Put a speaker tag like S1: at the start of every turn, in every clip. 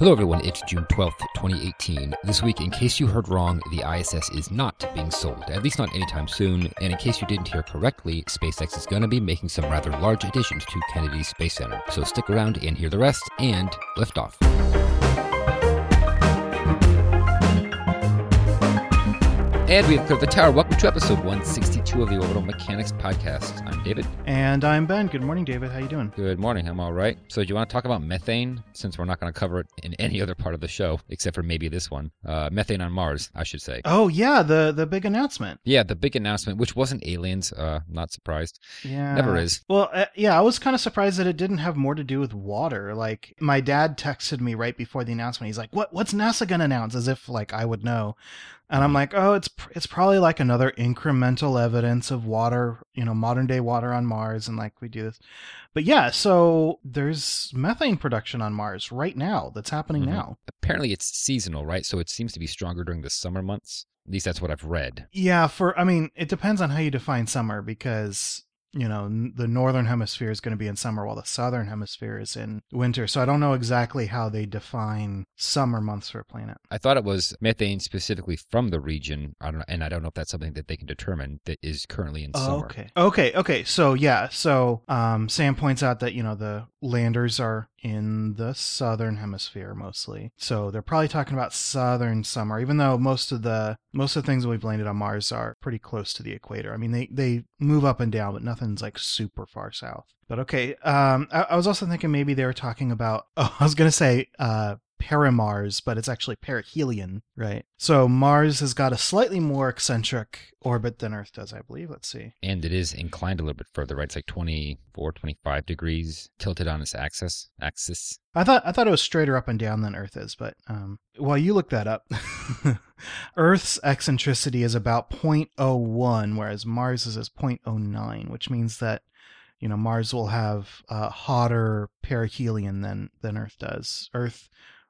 S1: Hello, everyone. It's June 12th, 2018. This week, in case you heard wrong, the ISS is not being sold, at least not anytime soon. And in case you didn't hear correctly, SpaceX is going to be making some rather large additions to Kennedy Space Center. So stick around and hear the rest, and lift off. And we have cleared the tower. Welcome to episode 162 of the Orbital Mechanics Podcast. I'm David.
S2: And I'm Ben. Good morning, David. How are you doing?
S1: Good morning. I'm all right. So, do you want to talk about methane? Since we're not going to cover it in any other part of the show, except for maybe this one, uh, methane on Mars, I should say.
S2: Oh yeah, the the big announcement.
S1: Yeah, the big announcement, which wasn't aliens. Uh, not surprised.
S2: Yeah,
S1: Never is.
S2: Well, uh, yeah, I was kind of surprised that it didn't have more to do with water. Like my dad texted me right before the announcement. He's like, "What? What's NASA gonna announce?" As if like I would know. And I'm like, oh, it's it's probably like another incremental evidence of water, you know, modern day water on Mars, and like we do this. But yeah, so there's methane production on Mars right now. That's happening
S1: Mhm.
S2: now.
S1: Apparently, it's seasonal, right? So it seems to be stronger during the summer months. At least that's what I've read.
S2: Yeah, for I mean, it depends on how you define summer because you know the northern hemisphere is going to be in summer while the southern hemisphere is in winter. So I don't know exactly how they define summer months for a planet.
S1: I thought it was methane specifically from the region. I don't know, and I don't know if that's something that they can determine that is currently in summer.
S2: Okay. Okay. Okay. So yeah. So um, Sam points out that you know the landers are in the southern hemisphere mostly. So they're probably talking about southern summer, even though most of the most of the things that we've landed on Mars are pretty close to the equator. I mean, they they move up and down, but nothing's like super far south. But okay. Um, I, I was also thinking maybe they were talking about. Oh, I was gonna say uh Paramars, but it's actually perihelion, right? So Mars has got a slightly more eccentric orbit than Earth does, I believe. Let's see.
S1: And it is inclined a little bit further, right? It's like 24, 25 degrees tilted on its axis. Axis.
S2: I thought I thought it was straighter up and down than Earth is, but um, while you look that up, Earth's eccentricity is about 0.01, whereas Mars is as 0.09, which means that you know Mars will have uh, hotter perihelion than than Earth does. Earth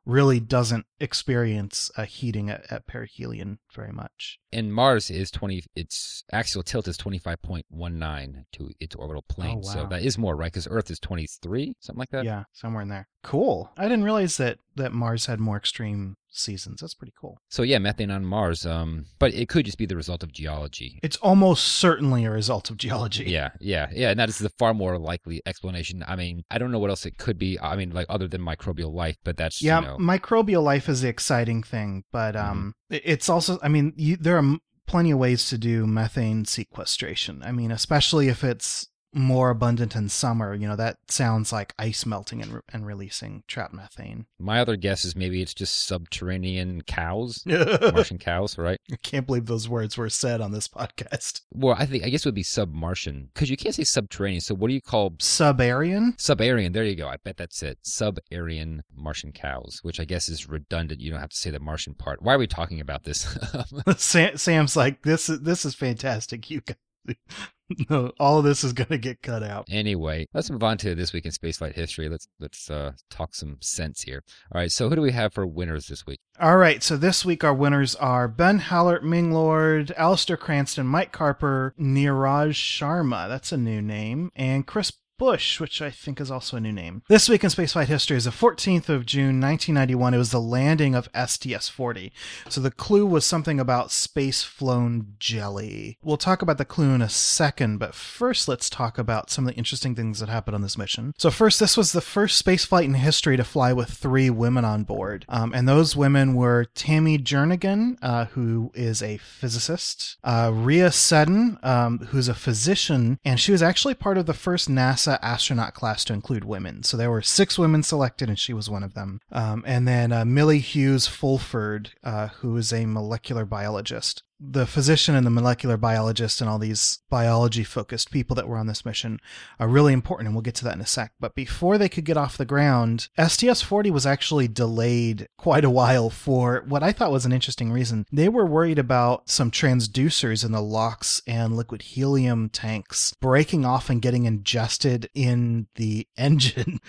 S2: really doesn't experience a heating at, at perihelion very much.
S1: And Mars is 20, its axial tilt is 25.19 to its orbital oh, plane. So
S2: Oh, wow.
S1: that is more, right? Because Earth is 23, something like that.
S2: Yeah, somewhere in there. Cool. I didn't realize that that Mars had more extreme seasons. That's pretty cool.
S1: So yeah, methane on Mars. Um, but it could just be the result of geology.
S2: It's almost certainly a result of geology.
S1: Yeah, yeah, yeah, and that is the far more likely explanation. I mean, I don't know what else it could be. I mean, like other than microbial life, but that's
S2: Yeah,
S1: you know,
S2: microbial life is the exciting thing, but um, it- it's also. I mean, you, there are plenty of ways to do methane sequestration. I mean, especially if it's more abundant in summer. You know, that sounds like ice melting and, re- and releasing trapped methane.
S1: my other guess is maybe it's just subterranean cows, Martian cows, right?
S2: I can't believe those words were said on this podcast.
S1: Well, I think I guess it would be sub-Martian because you can't say subterranean. So what do you call
S2: Subarian.
S1: Sub-Aryan, there you go. I bet that's it. Sub-Aryan Martian cows, which I guess is redundant. You don't have to say the Martian part. Why are we talking about this?
S2: Sam, Sam's like, this is this is fantastic. You guys, no, all of this is gonna get cut out.
S1: anyway, let's move on to this week in spaceflight history. Let's let's uh, talk some sense here. All right, so who do we have for winners this week?
S2: All right, so this week our winners are Ben Hallert, Ming Lord, Alistair Cranston, Mike Carper, Neeraj Sharma, that's a new name, and Chris Bush, which I think is also a new name. This week in spaceflight history is the 14th of June, 1991. It was the landing of STS-40. So the clue was something about space-flown jelly. We'll talk about the clue in a second, but first let's talk about some of the interesting things that happened on this mission. So first, this was the first spaceflight in history to fly with three women on board, um, and those women were Tammy Jernigan, uh, who is a physicist, uh, Rhea Seddon, um, who's a physician, and she was actually part of the first NASA astronaut class to include women. So there were six women selected, and she was one of them. Um, and then uh, Millie Hughes Fulford, uh, who is a molecular biologist the physician and the molecular biologist and all these biology focused people that were on this mission are really important and we'll get to that in a sec. But before they could get off the ground sts-40 was actually delayed quite a while for what i thought was an interesting reason. They were worried about some transducers in the LOX and liquid helium tanks breaking off and getting ingested in the engine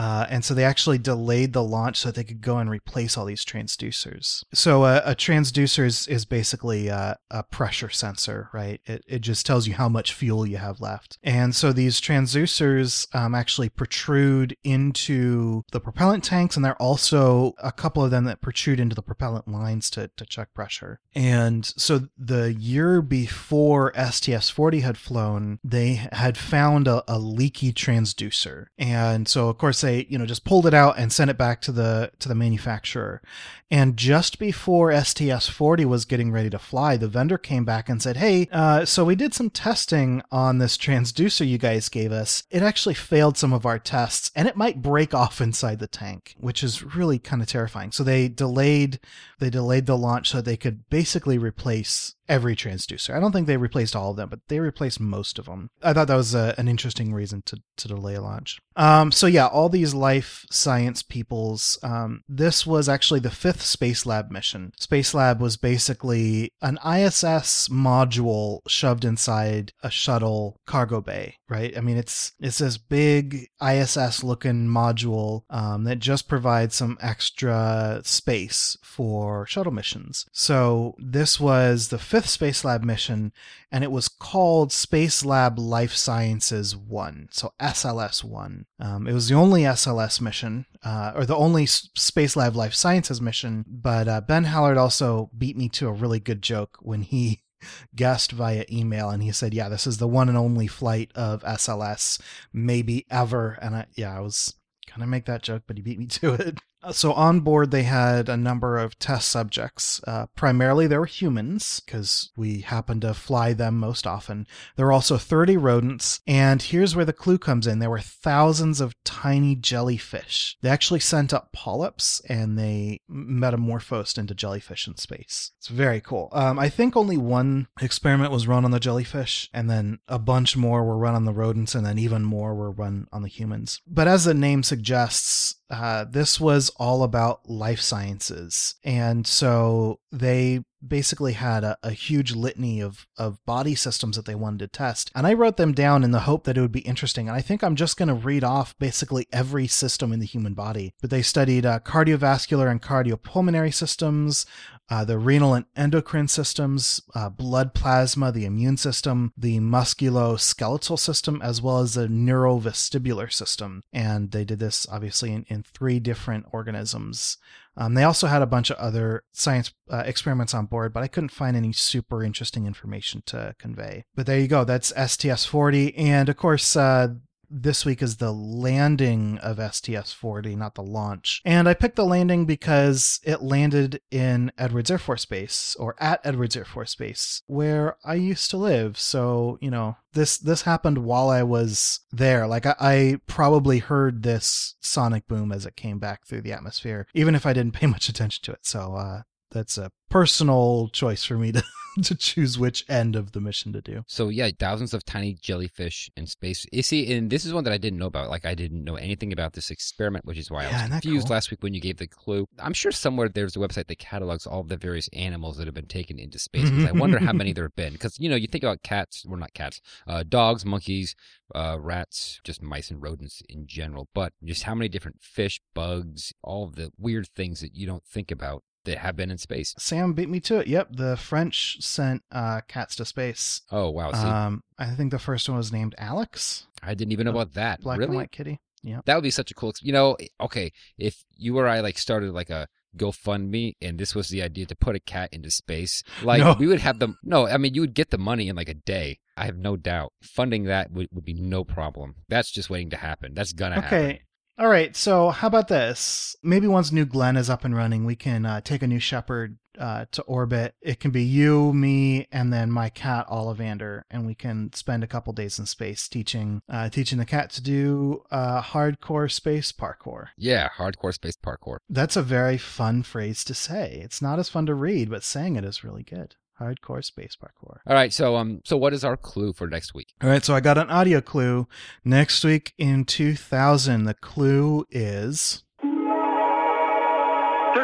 S2: Uh, and so they actually delayed the launch so they could go and replace all these transducers. So uh, a transducer is, is basically a, a pressure sensor, right? It, it just tells you how much fuel you have left. And so these transducers um, actually protrude into the propellant tanks, and there are also a couple of them that protrude into the propellant lines to, to check pressure. And so the year before STS 40 had flown, they had found a, a leaky transducer. And so, of course, they, you know, just pulled it out and sent it back to the, to the manufacturer. And just before STS 40 was getting ready to fly, the vendor came back and said, Hey, uh, so we did some testing on this transducer you guys gave us. It actually failed some of our tests and it might break off inside the tank, which is really kind of terrifying. So they delayed, they delayed the launch so they could basically replace every transducer. I don't think they replaced all of them, but they replaced most of them. I thought that was a, an interesting reason to, to delay launch. Um, so yeah, all these life science peoples. Um, this was actually the fifth Space Lab mission. Space Lab was basically an ISS module shoved inside a shuttle cargo bay, right? I mean, it's it's this big ISS looking module um, that just provides some extra space for shuttle missions. So this was the fifth Space Lab mission, and it was called Space Lab Life Sciences 1, so SLS 1. Um, it was the only SLS mission, uh, or the only Space Lab Life Sciences mission, but uh, Ben Hallert also beat me to a really good joke when he guessed via email and he said yeah this is the one and only flight of sls maybe ever and I, yeah i was gonna make that joke but he beat me to it so on board, they had a number of test subjects. Uh, primarily, there were humans because we happen to fly them most often. There were also 30 rodents, and here's where the clue comes in: there were thousands of tiny jellyfish. They actually sent up polyps, and they metamorphosed into jellyfish in space. It's very cool. Um, I think only one experiment was run on the jellyfish, and then a bunch more were run on the rodents, and then even more were run on the humans. But as the name suggests, uh, this was all about life sciences. And so they basically had a, a, huge litany of, of body systems that they wanted to test. And I wrote them down in the hope that it would be interesting. And I think I'm just going to read off basically every system in the human body. But they studied uh, cardiovascular and cardiopulmonary systems, uh, the renal and endocrine systems, uh, blood plasma, the immune system, the musculoskeletal system, as well as the neurovestibular system. And they did this obviously in, in three different organisms. Um, they also had a bunch of other science uh, experiments on board, but I couldn't find any super interesting information to convey. But there you go. That's STS 40. And of course, uh, this week is the landing of STS 40, not the launch. And I picked the landing because it landed in Edwards Air Force Base or at Edwards Air Force Base where I used to live. So, you know, this this happened while I was there. Like I, I probably heard this sonic boom as it came back through the atmosphere, even if I didn't pay much attention to it. So uh that's a personal choice for me to to choose which end of the mission to do.
S1: So yeah, thousands of tiny jellyfish in space. You see, and this is one that I didn't know about. Like I didn't know anything about this experiment, which is why yeah, I was confused cool? last week when you gave the clue. I'm sure somewhere there's a website that catalogs all the various animals that have been taken into space. I wonder how many there have been. Because you know, you think about cats, well, not cats, uh, dogs, monkeys, uh, rats, just mice and rodents in general, but just how many different fish, bugs, all the weird things that you don't think about that have been in space.
S2: Sam beat me to it. Yep, the French sent uh, cats to space.
S1: Oh wow! See?
S2: Um, I think the first one was named Alex.
S1: I didn't even know about that.
S2: Black
S1: really?
S2: and white kitty. Yeah,
S1: that would be such a cool. You know, okay, if you or I like started like a GoFundMe and this was the idea to put a cat into space, like no. we would have them. No, I mean you would get the money in like a day. I have no doubt funding that would, would be no problem. That's just waiting to happen. That's gonna
S2: okay.
S1: happen.
S2: Okay. All right, so how about this? Maybe once New Glenn is up and running, we can uh, take a new Shepard uh, to orbit. It can be you, me, and then my cat Ollivander, and we can spend a couple days in space teaching uh, teaching the cat to do uh, hardcore space parkour.
S1: Yeah, hardcore space parkour.
S2: That's a very fun phrase to say. It's not as fun to read, but saying it is really good hardcore space parkour.
S1: All right, so um, so what is our clue for next week?
S2: All right, so I got an audio clue. Next week in 2000, the clue is.
S3: They're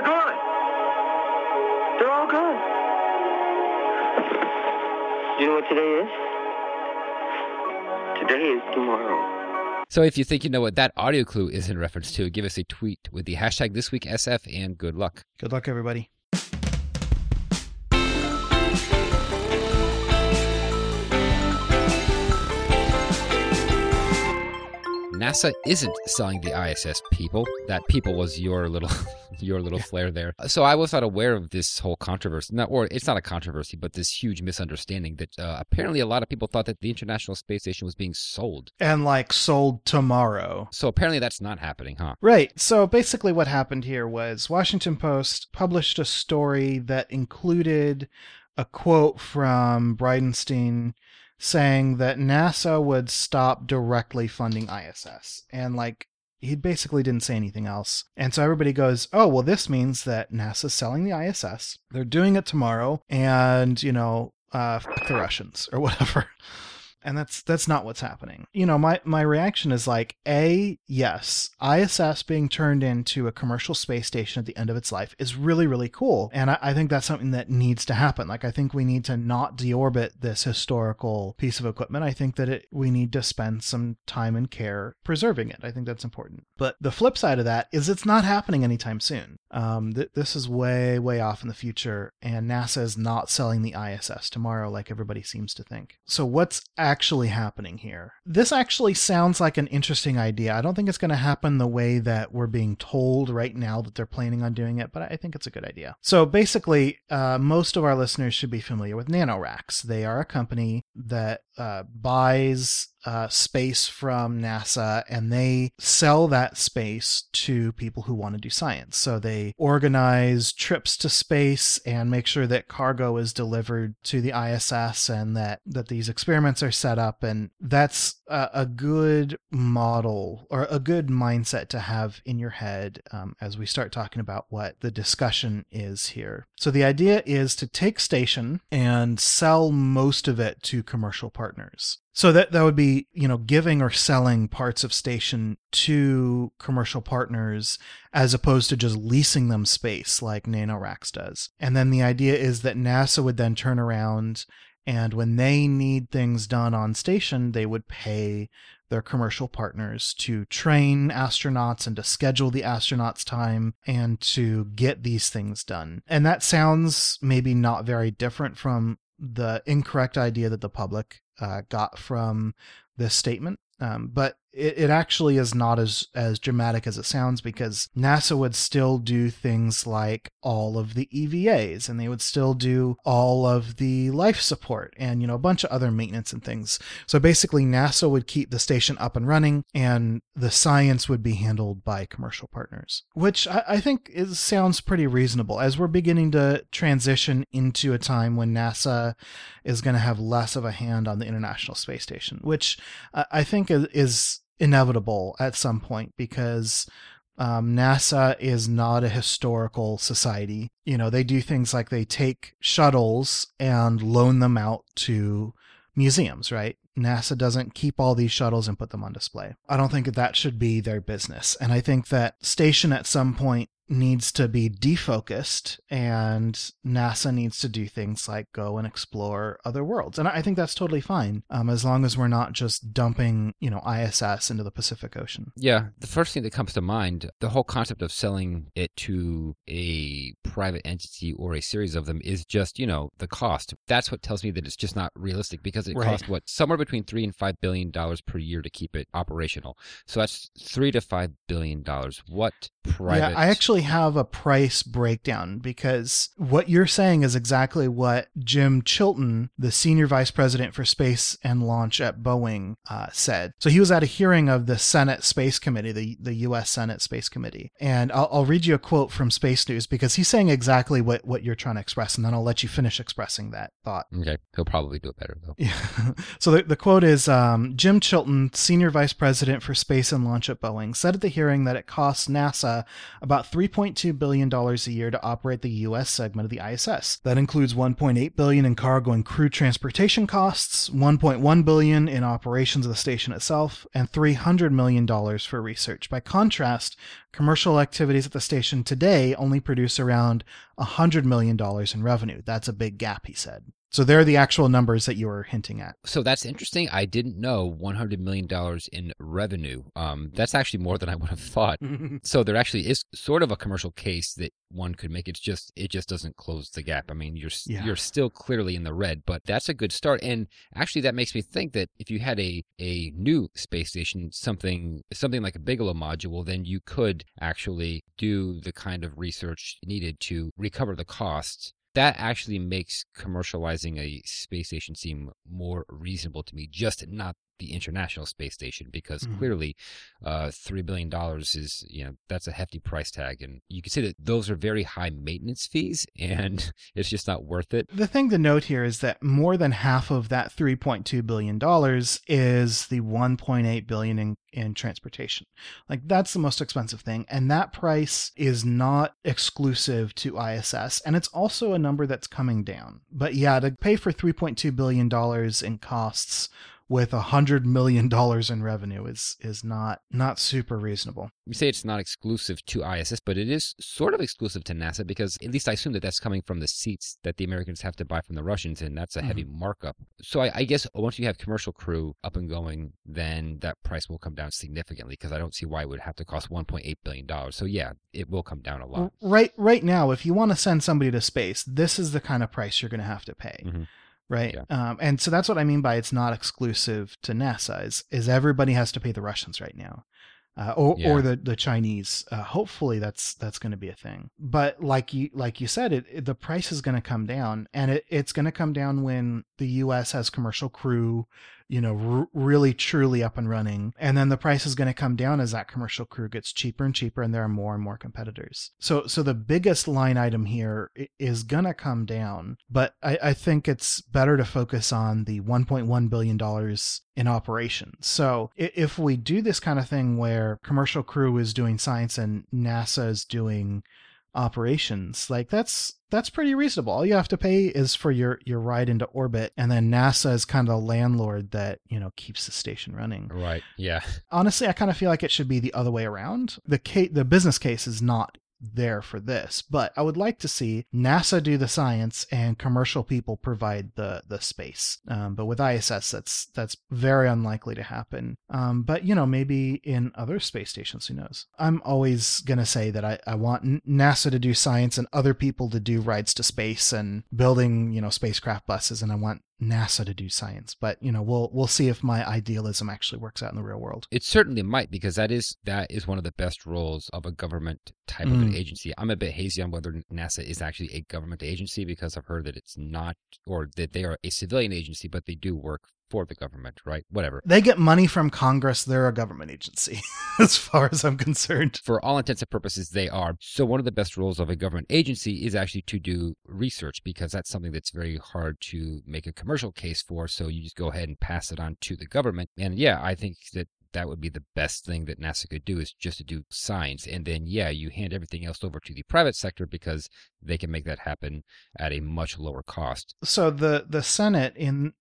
S3: gone. They're all gone. You know what today is? Today is tomorrow.
S1: So if you think you know what that audio clue is in reference to, give us a tweet with the hashtag this week SF and good luck.
S2: Good luck, everybody.
S1: NASA isn't selling the ISS people. That people was your little your little flair there. So I was not aware of this whole controversy. Not or it's not a controversy, but this huge misunderstanding that uh, apparently a lot of people thought that the International Space Station was being sold.
S2: And like sold tomorrow.
S1: So apparently that's not happening, huh?
S2: Right. So basically what happened here was Washington Post published a story that included a quote from Bridenstine saying that NASA would stop directly funding ISS. And like he basically didn't say anything else. And so everybody goes, "Oh, well this means that NASA's selling the ISS. They're doing it tomorrow and, you know, uh the Russians or whatever." and that's that's not what's happening. You know, my my reaction is like, a yes, ISS being turned into a commercial space station at the end of its life is really really cool, and I, I think that's something that needs to happen. Like, I think we need to not deorbit this historical piece of equipment. I think that it we need to spend some time and care preserving it. I think that's important. But the flip side of that is it's not happening anytime soon. Um, th- this is way way off in the future, and NASA is not selling the ISS tomorrow like everybody seems to think. So what's actually happening here. This actually sounds like an interesting idea. I don't think it's going to happen the way that we're being told right now that they're planning on doing it, but I think it's a good idea. So basically, uh, most of our listeners should be familiar with NanoRacks. They are a company that uh, buys uh, space from NASA and they sell that space to people who want to do science. So they organize trips to space and make sure that cargo is delivered to the ISS and that, that these experiments are set up. And that's a, good model or a good mindset to have in your head um, as we start talking about what the discussion is here. So the idea is to take station and sell most of it to commercial partners. So that that would be, you know, giving or selling parts of station to commercial partners as opposed to just leasing them space like NanoRacks does. And then the idea is that NASA would then turn around and when they need things done on station, they would pay their commercial partners to train astronauts and to schedule the astronauts' time and to get these things done. And that sounds maybe not very different from the incorrect idea that the public uh, got from this statement. Um, but it, it actually is not as as dramatic as it sounds because NASA would still do things like all of the EVAs and they would still do all of the life support and you know a bunch of other maintenance and things. So basically NASA would keep the station up and running and the science would be handled by commercial partners, which I, I think is sounds pretty reasonable as we're beginning to transition into a time when NASA is going to have less of a hand on the International Space Station, which I think is, is inevitable at some point because um, NASA is not a historical society. You know, they do things like they take shuttles and loan them out to museums, right? NASA doesn't keep all these shuttles and put them on display. I don't think that that should be their business. And I think that station at some point needs to be defocused and NASA needs to do things like go and explore other worlds. And I think that's totally fine um, as long as we're not just dumping, you know, ISS into the Pacific Ocean.
S1: Yeah, the first thing that comes to mind, the whole concept of selling it to a private entity or a series of them is just, you know, the cost. That's what tells me that it's just not realistic because it
S2: Right.
S1: costs what somewhere between 3 and 5 billion dollars per year to keep it operational. So that's 3 to 5 billion dollars. What private
S2: Yeah, I actually have a price breakdown because what you're saying is exactly what Jim Chilton, the senior vice president for space and launch at Boeing, uh, said. So he was at a hearing of the Senate Space Committee, the, the U.S. Senate Space Committee. And I'll, I'll read you a quote from Space News because he's saying exactly what, what you're trying to express, and then I'll let you finish expressing that thought.
S1: Okay, he'll probably do it better though.
S2: Yeah. So the, the quote is um, Jim Chilton, Senior Vice President for Space and Launch at Boeing, said at the hearing that it costs NASA about $3.2 billion a year to operate the U.S. segment of the ISS. That includes 1.8 billion in cargo and crew transportation costs, 1.1 billion in operations of the station itself, and $300 million for research. By contrast, commercial activities at the station today only produce around $100 million in revenue. That's a big gap, he said. So they're the actual numbers that you were hinting at.
S1: So that's interesting. I didn't know $100 million in revenue. Um, that's actually more than I would have thought. So there actually is sort of a commercial case that one could make. It's just it just doesn't close the gap. I mean, you're
S2: Yeah.
S1: you're still clearly in the red, but that's a good start. And actually, that makes me think that if you had a a new space station, something something like a Bigelow module, then you could actually do the kind of research needed to recover the costs. That actually makes commercializing a space station seem more reasonable to me, just not the International Space Station, because
S2: Mhm.
S1: clearly uh, three billion dollars is you know that's a hefty price tag, and you can see that those are very high maintenance fees, and it's just not worth it.
S2: The thing to note here is that more than half of that 3.2 billion dollars is the 1.8 billion in, in transportation. Like that's the most expensive thing and that price is not exclusive to ISS and it's also a number that's coming down. But yeah, to pay for 3.2 billion dollars in costs with a hundred million dollars in revenue is is not not super reasonable.
S1: You say it's not exclusive to ISS, but it is sort of exclusive to NASA because at least I assume that that's coming from the seats that the Americans have to buy from the Russians, and that's a heavy markup. So I, I guess once you have commercial crew up and going, then that price will come down significantly because I don't see why it would have to cost 1.8 billion dollars. So yeah, it will come down a lot.
S2: Right right now, if you want to send somebody to space, this is the kind of price you're going to have to pay.
S1: Mhm.
S2: Right. Um, and so that's what I mean by it's not exclusive to NASA is, is everybody has to pay the Russians right now. Uh, or,
S1: Yeah.
S2: or the, the Chinese. Uh, hopefully that's, that's going to be a thing. But like you, like you said, it, it- the price is going to come down and it, it's going to come down when the U.S. has commercial crew, you know, r- really truly up and running. And then the price is going to come down as that commercial crew gets cheaper and cheaper and there are more and more competitors. So, so the biggest line item here is going to come down, but I, I think it's better to focus on the $1.1 billion in operations. So if we do this kind of thing where commercial crew is doing science and NASA is doing operations like that's that's pretty reasonable all you have to pay is for your your ride into orbit and then nasa is kind of the landlord that you know keeps the station running
S1: Right. Yeah.
S2: honestly i kind of feel like it should be the other way around the case the business case is not there for this but i would like to see nasa do the science and commercial people provide the the space. Um, but with iss that's that's very unlikely to happen. Um, but you know maybe in other space stations who knows? I'm always going to say that I, I want nasa to do science and other people to do rides to space and building you know spacecraft buses and i want nasa to do science but you know we'll we'll see if my idealism actually works out in the real world
S1: It certainly might because that is that is one of the best roles of a government type of an
S2: Mm.
S1: agency. I'm a bit hazy on whether NASA is actually a government agency because I've heard that it's not, or that they are a civilian agency, but they do work for the government, right? Whatever.
S2: they get money from congress they're a government agency as far as i'm concerned
S1: For all intents and purposes, they are. So one of the best roles of a government agency is actually to do research because that's something that's very hard to make a commercial case for. So you just go ahead and pass it on to the government. And yeah, I think that that would be the best thing that NASA could do is just to do science. And then, yeah, you hand everything else over to the private sector because they can make that happen at a much lower cost.
S2: so the the senate in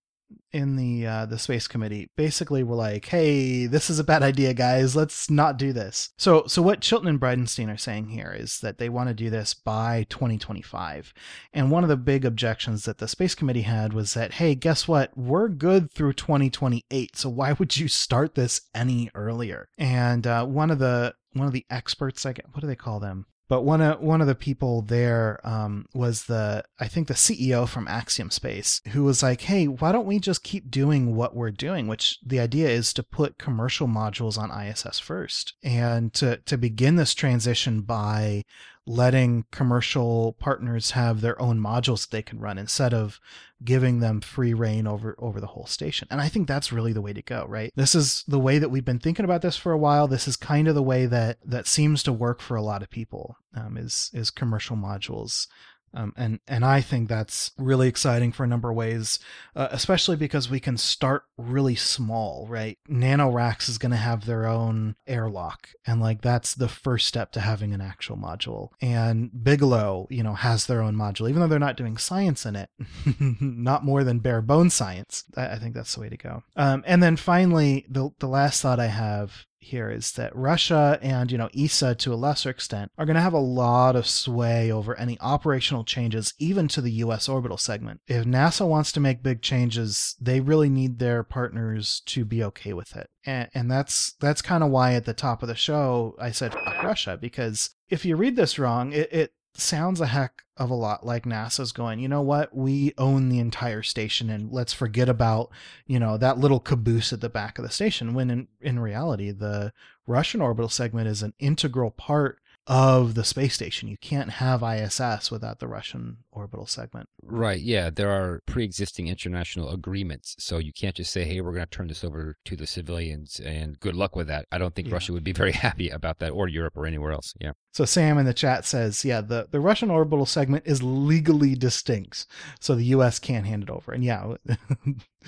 S2: in the uh, the space committee basically were like, "Hey, this is a bad idea, guys. Let's not do this." So so what Chilton and Bridenstine are saying here is that they want to do this by 2025. And one of the big objections that the space committee had was that, "Hey, guess what? We're good through 2028. So why would you start this any earlier?" And uh, one of the one of the experts, I get, what do they call them? But one of one of the people there um, was the I think the CEO from Axiom Space, who was like, "Hey, why don't we just keep doing what we're doing?" Which the idea is to put commercial modules on ISS first, and to to begin this transition by letting commercial partners have their own modules that they can run instead of giving them free reign over over the whole station. And I think that's really the way to go, right? This is the way that we've been thinking about this for a while. This is kind of the way that that seems to work for a lot of people. Um, is is commercial modules. Um, and and I think that's really exciting for a number of ways, uh, especially because we can start really small, right? NanoRacks is going to have their own airlock, and like that's the first step to having an actual module. And Bigelow, you know, has their own module, even though they're not doing science in it, not more than bare bone science. I, I think that's the way to go. Um, and then finally, the the last thought I have here is that Russia and, you know, ESA to a lesser extent are going to have a lot of sway over any operational changes, even to the US orbital segment. If NASA wants to make big changes, they really need their partners to be okay with it. And, and that's that's kind of why at the top of the show I said Russia because if you read this wrong, it, it sounds a heck of a lot like NASA's going, you know what, we own the entire station and let's forget about, you know, that little caboose at the back of the station. When in, in reality, the Russian orbital segment is an integral part of the space station. You can't have ISS without the Russian orbital segment.
S1: Right. Yeah. There are pre existing international agreements. So you can't just say, hey, we're going to turn this over to the civilians and good luck with that. I don't think
S2: Yeah.
S1: Russia would be very happy about that or Europe or anywhere else. Yeah.
S2: So Sam in the chat says, yeah, the, the Russian orbital segment is legally distinct. So the US can't hand it over. And yeah,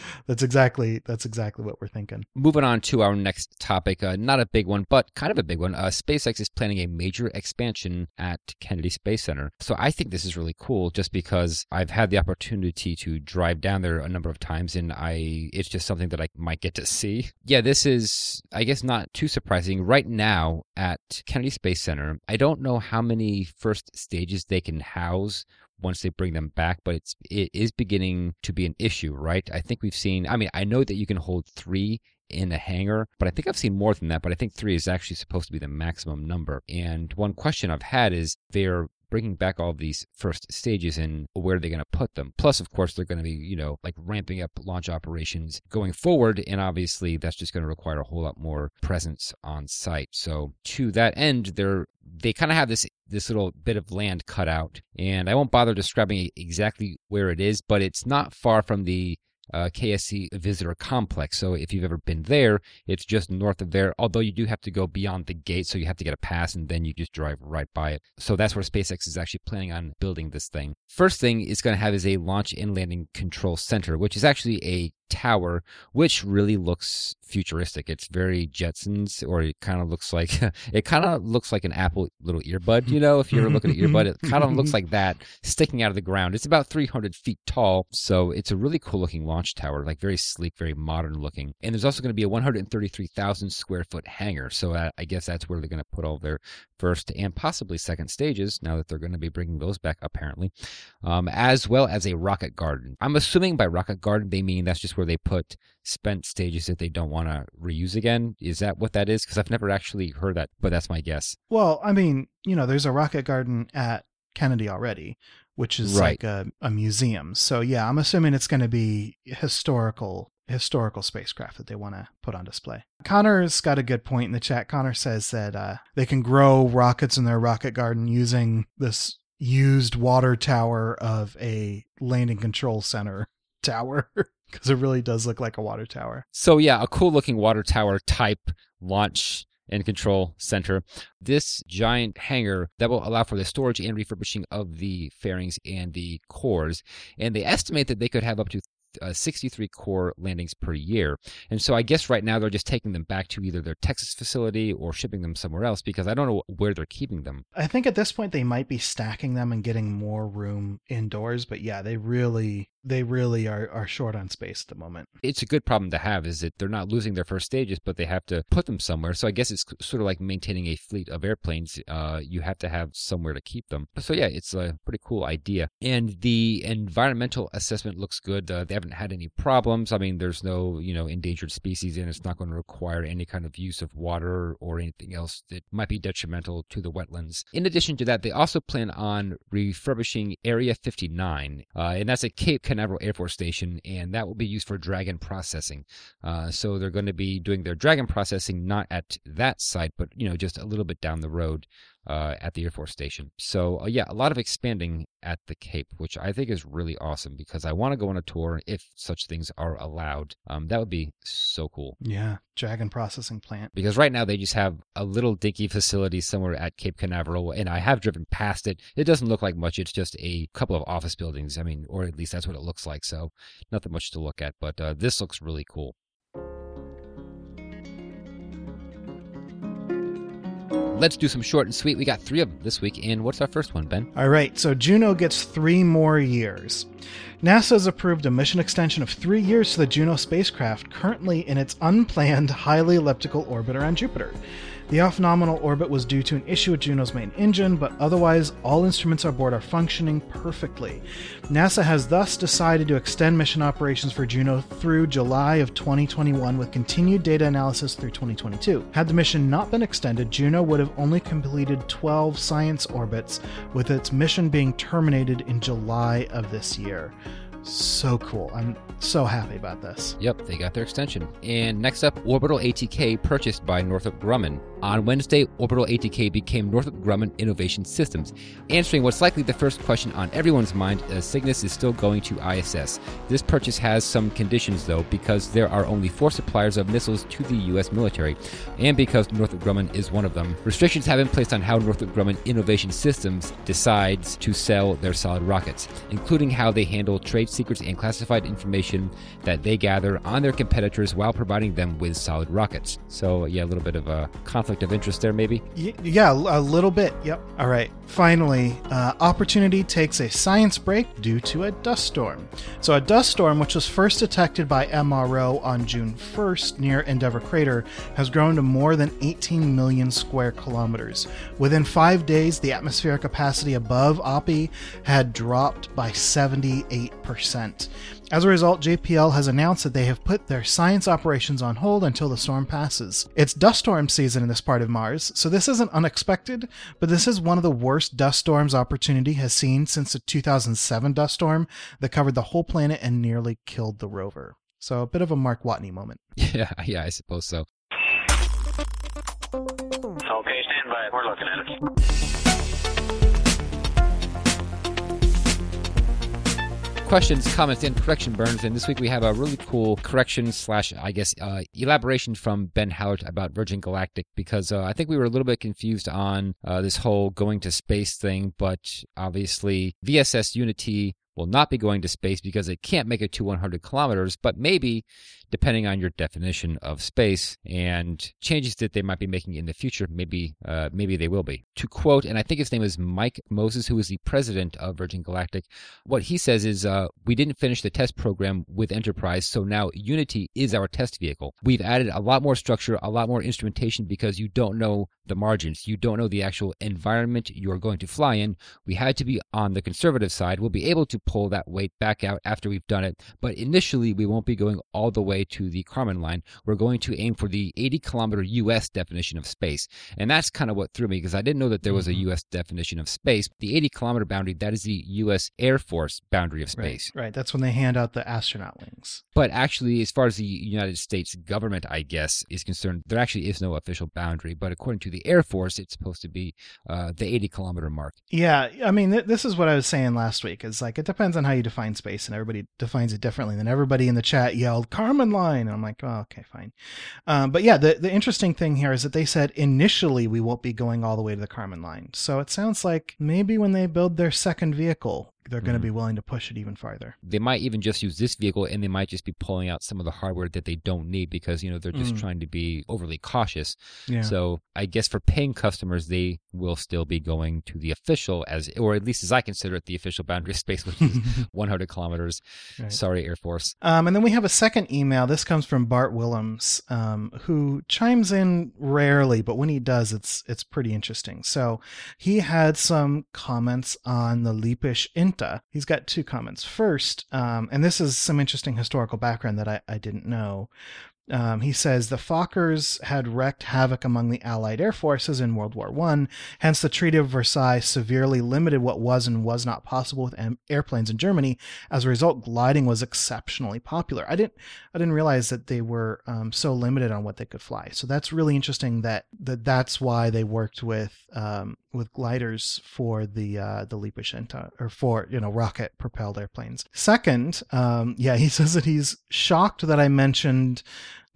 S2: that's exactly that's exactly what we're thinking.
S1: Moving on to our next topic, uh, not a big one, but kind of a big one. Uh, SpaceX is planning a major expansion at Kennedy Space Center. So I think this is really cool just because I've had the opportunity to drive down there a number of times and I it's just something that I might get to see. Yeah, this is I guess not too surprising. Right now at Kennedy Space Center, I don't know how many first stages they can house once they bring them back, but it's it is beginning to be an issue, right? I think we've seen. I mean, I know that you can hold three in a hangar, but I think I've seen more than that. But I think three is actually supposed to be the maximum number. And one question I've had is they're bringing back all these first stages and where are they going to put them plus of course they're going to be you know like ramping up launch operations going forward and obviously that's just going to require a whole lot more presence on site so to that end they're they kind of have this this little bit of land cut out and i won't bother describing exactly where it is but it's not far from the uh, KSC visitor complex. So if you've ever been there, it's just north of there. Although you do have to go beyond the gate, so you have to get a pass, and then you just drive right by it. So that's where SpaceX is actually planning on building this thing. First thing it's going to have is a launch and landing control center, which is actually a tower, which really looks futuristic. It's very Jetsons, or it kind of looks like it kind of looks like an Apple little earbud. You know, if you ever look at an earbud, it kind of looks like that sticking out of the ground. It's about 300 feet tall, so it's a really cool looking launch tower, like very sleek, very modern looking. And there's also going to be a 133,000 square foot hangar, so uh, I guess that's where they're going to put all their first and possibly second stages. Now that they're going to be bringing those back, apparently, um, as well as a rocket garden. I'm assuming by rocket garden they mean that's just where they put spent stages that they don't want to reuse again. Is that what that is? Because I've never actually heard that, but that's my guess.
S2: Well, I mean, you know, there's a rocket garden at Kennedy already, which is
S1: Right.
S2: like a, a museum. So yeah, I'm assuming it's going to be historical historical spacecraft that they want to put on display. Connor's got a good point in the chat. Connor says that uh, they can grow rockets in their rocket garden using this used water tower of a landing control center tower because it really does look like a water tower.
S1: So yeah, a cool looking water tower type launch and control center. This giant hangar that will allow for the storage and refurbishing of the fairings and the cores. And they estimate that they could have up to uh, 63 core landings per year. And so I guess right now they're just taking them back to either their Texas facility or shipping them somewhere else because I don't know where they're keeping them.
S2: I think at this point they might be stacking them and getting more room indoors, but yeah, they really they really are, are short on space at the moment.
S1: it's a good problem to have is that they're not losing their first stages but they have to put them somewhere. So i guess it's sort of like maintaining a fleet of airplanes uh, you have to have somewhere to keep them. So yeah it's a pretty cool idea. And the environmental assessment looks good. Uh, they haven't had any problems. I mean there's no you know endangered species and it's not going to require any kind of use of water or anything else that might be detrimental to the wetlands. In addition to that they also plan on refurbishing area 59 uh, and that's a cape canaveral air force station and that will be used for dragon processing. Uh, so they're going to be doing their dragon processing not at that site but you know just a little bit down the road uh, at the air force station so uh, yeah a lot of expanding at the cape which i think is really awesome because i want to go on a tour if such things are allowed um, that would be so cool
S2: Yeah, dragon processing plant.
S1: because right now they just have a little dinky facility somewhere at Cape Canaveral, and I have driven past it. It doesn't look like much; it's just a couple of office buildings. I mean, or at least that's what it looks like. So, nothing much to look at. But uh, this looks really cool. Let's do some short and sweet. We got three of them this week. And what's our first one, Ben?
S2: All right, so Juno gets three more years. NASA has approved a mission extension of three years to the Juno spacecraft, currently in its unplanned highly elliptical orbit around Jupiter. The off nominal orbit was due to an issue with Juno's main engine, but otherwise, all instruments aboard are functioning perfectly. NASA has thus decided to extend mission operations for Juno through July of 2021 with continued data analysis through 2022. Had the mission not been extended, Juno would have only completed 12 science orbits, with its mission being terminated in July of this year. So cool. I'm so happy about this.
S1: Yep, they got their extension. And next up, Orbital ATK purchased by Northrop Grumman. On Wednesday, Orbital ATK became Northrop Grumman Innovation Systems, answering what's likely the first question on everyone's mind as Cygnus is still going to ISS. This purchase has some conditions, though, because there are only four suppliers of missiles to the U.S. military, and because Northrop Grumman is one of them. Restrictions have been placed on how Northrop Grumman Innovation Systems decides to sell their solid rockets, including how they handle trade secrets and classified information that they gather on their competitors while providing them with solid rockets. So, yeah, a little bit of a conflict of interest there, maybe.
S2: Y- yeah, a little bit. Yep. All right. Finally, uh, Opportunity takes a science break due to a dust storm. So, a dust storm, which was first detected by MRO on June 1st near Endeavour Crater, has grown to more than 18 million square kilometers. Within five days, the atmospheric capacity above Oppy had dropped by 78%. As a result, JPL has announced that they have put their science operations on hold until the storm passes. It's dust storm season in this part of Mars, so this isn't unexpected, but this is one of the worst dust storms Opportunity has seen since the 2007 dust storm that covered the whole planet and nearly killed the rover. So a bit of a Mark Watney moment.
S1: Yeah, yeah, I suppose so.
S3: Okay, stand by. We're looking at it.
S1: Questions, comments, and correction burns. And this week we have a really cool correction slash, I guess, uh, elaboration from Ben Hallert about Virgin Galactic because uh, I think we were a little bit confused on uh, this whole going to space thing. But obviously, VSS Unity will not be going to space because it can't make it to 100 kilometers, but maybe depending on your definition of space and changes that they might be making in the future, maybe uh, maybe they will be. To quote, and I think his name is Mike Moses, who is the president of Virgin Galactic, what he says is, uh, "We didn't finish the test program with Enterprise, so now Unity is our test vehicle. We've added a lot more structure, a lot more instrumentation because you don't know the margins, you don't know the actual environment you are going to fly in. We had to be on the conservative side. We'll be able to pull that weight back out after we've done it, but initially we won't be going all the way to the Kármán line. We're going to aim for the 80 kilometer U.S. definition of space. And that's kind of what threw me because I didn't know that there was a U.S. definition of space. The 80 kilometer boundary, that is the U.S. Air Force boundary of space.
S2: Right, right. That's when they hand out the astronaut wings.
S1: But actually, as far as the United States government, I guess, is concerned, there actually is no official boundary. But according to the Air Force, it's supposed to be uh, the 80 kilometer mark.
S2: Yeah, I mean, th- this is what I was saying last week. Is like it depends on how you define space, and everybody defines it differently. And then everybody in the chat yelled "Kármán line," and I'm like, oh, okay, fine. Um, but yeah, the the interesting thing here is that they said initially we won't be going all the way to the Kármán line. So it sounds like maybe when they build their second vehicle, they're going to be willing to push it even farther.
S1: They might even just use this vehicle and they might just be pulling out some of the hardware that they don't need because, you know, they're just
S2: Mm.
S1: trying to be overly cautious.
S2: Yeah.
S1: So I guess for paying customers, they will still be going to the official, as or at least as I consider it, the official boundary space, which is 100 kilometers.
S2: Right.
S1: Sorry, Air Force.
S2: Um, and then we have a second email. This comes from Bart Willems, um, who chimes in rarely, but when he does, it's it's pretty interesting. So he had some comments on the Lippisch Ente. He's got two comments. First, um, and this is some interesting historical background that I, I didn't know. Um, he says the Fokkers had wreaked havoc among the Allied air forces in World War One. Hence, the Treaty of Versailles severely limited what was and was not possible with am- airplanes in Germany. As a result, gliding was exceptionally popular. I didn't, I didn't realize that they were um, so limited on what they could fly. So that's really interesting. That that that's why they worked with um, with gliders for the uh, the Lippisch or for you know rocket propelled airplanes. Second, um, yeah, he says that he's shocked that I mentioned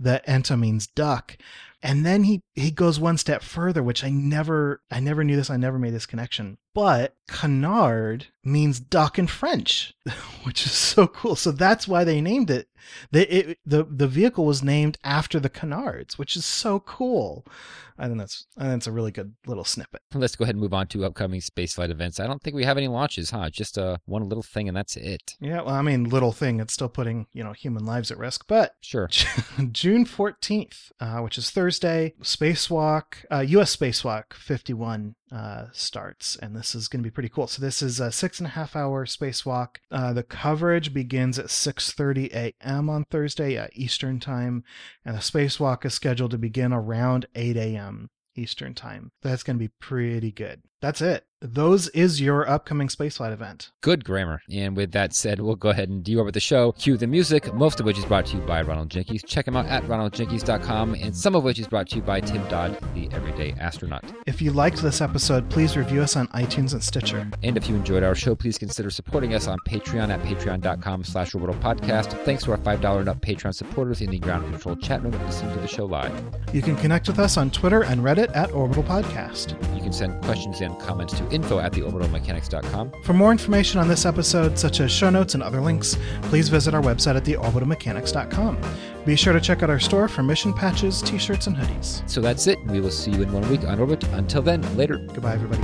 S2: that Ente means duck. And then he he goes one step further, which I never I never knew this. I never made this connection. But canard means duck in French, which is so cool. So that's why they named it. They, it the the vehicle was named after the canards, which is so cool. I think that's I think it's a really good little snippet.
S1: Let's go ahead and move on to upcoming spaceflight events. I don't think we have any launches, huh? Just uh, one little thing, and that's it.
S2: Yeah, well, I mean, little thing. It's still putting you know human lives at risk, but
S1: Sure.
S2: June 14th, uh, which is Thursday, Spacewalk, uh, US Spacewalk 51 uh, starts, and this is going to be pretty cool. So this is a six and a half hour spacewalk. Uh, the coverage begins at 6:30 a.m. on Thursday uh, Eastern time, and the spacewalk is scheduled to begin around 8 a.m. Eastern time. That's going to be pretty good. That's it. Those is your upcoming spaceflight event.
S1: Good grammar. And with that said, we'll go ahead and deorbit the show. Cue the music, most of which is brought to you by Ronald Jenkins. Check him out at ronaldjenkins.com, and some of which is brought to you by Tim Dodd, the everyday astronaut.
S2: If you liked this episode, please review us on iTunes and Stitcher.
S1: And if you enjoyed our show, please consider supporting us on Patreon at patreon.com slash orbital podcast. Thanks to our $5 and up Patreon supporters in the ground control chat room listening to the show live.
S2: You can connect with us on Twitter and Reddit at Orbital Podcast.
S1: You can send questions and comments to info at theorbitalmechanics.com.
S2: For more information on this episode, such as show notes and other links, please visit our website at theorbitalmechanics.com. Be sure to check out our store for mission patches, t shirts, and hoodies.
S1: So that's it. We will see you in one week on orbit. Until then, later.
S2: Goodbye, everybody.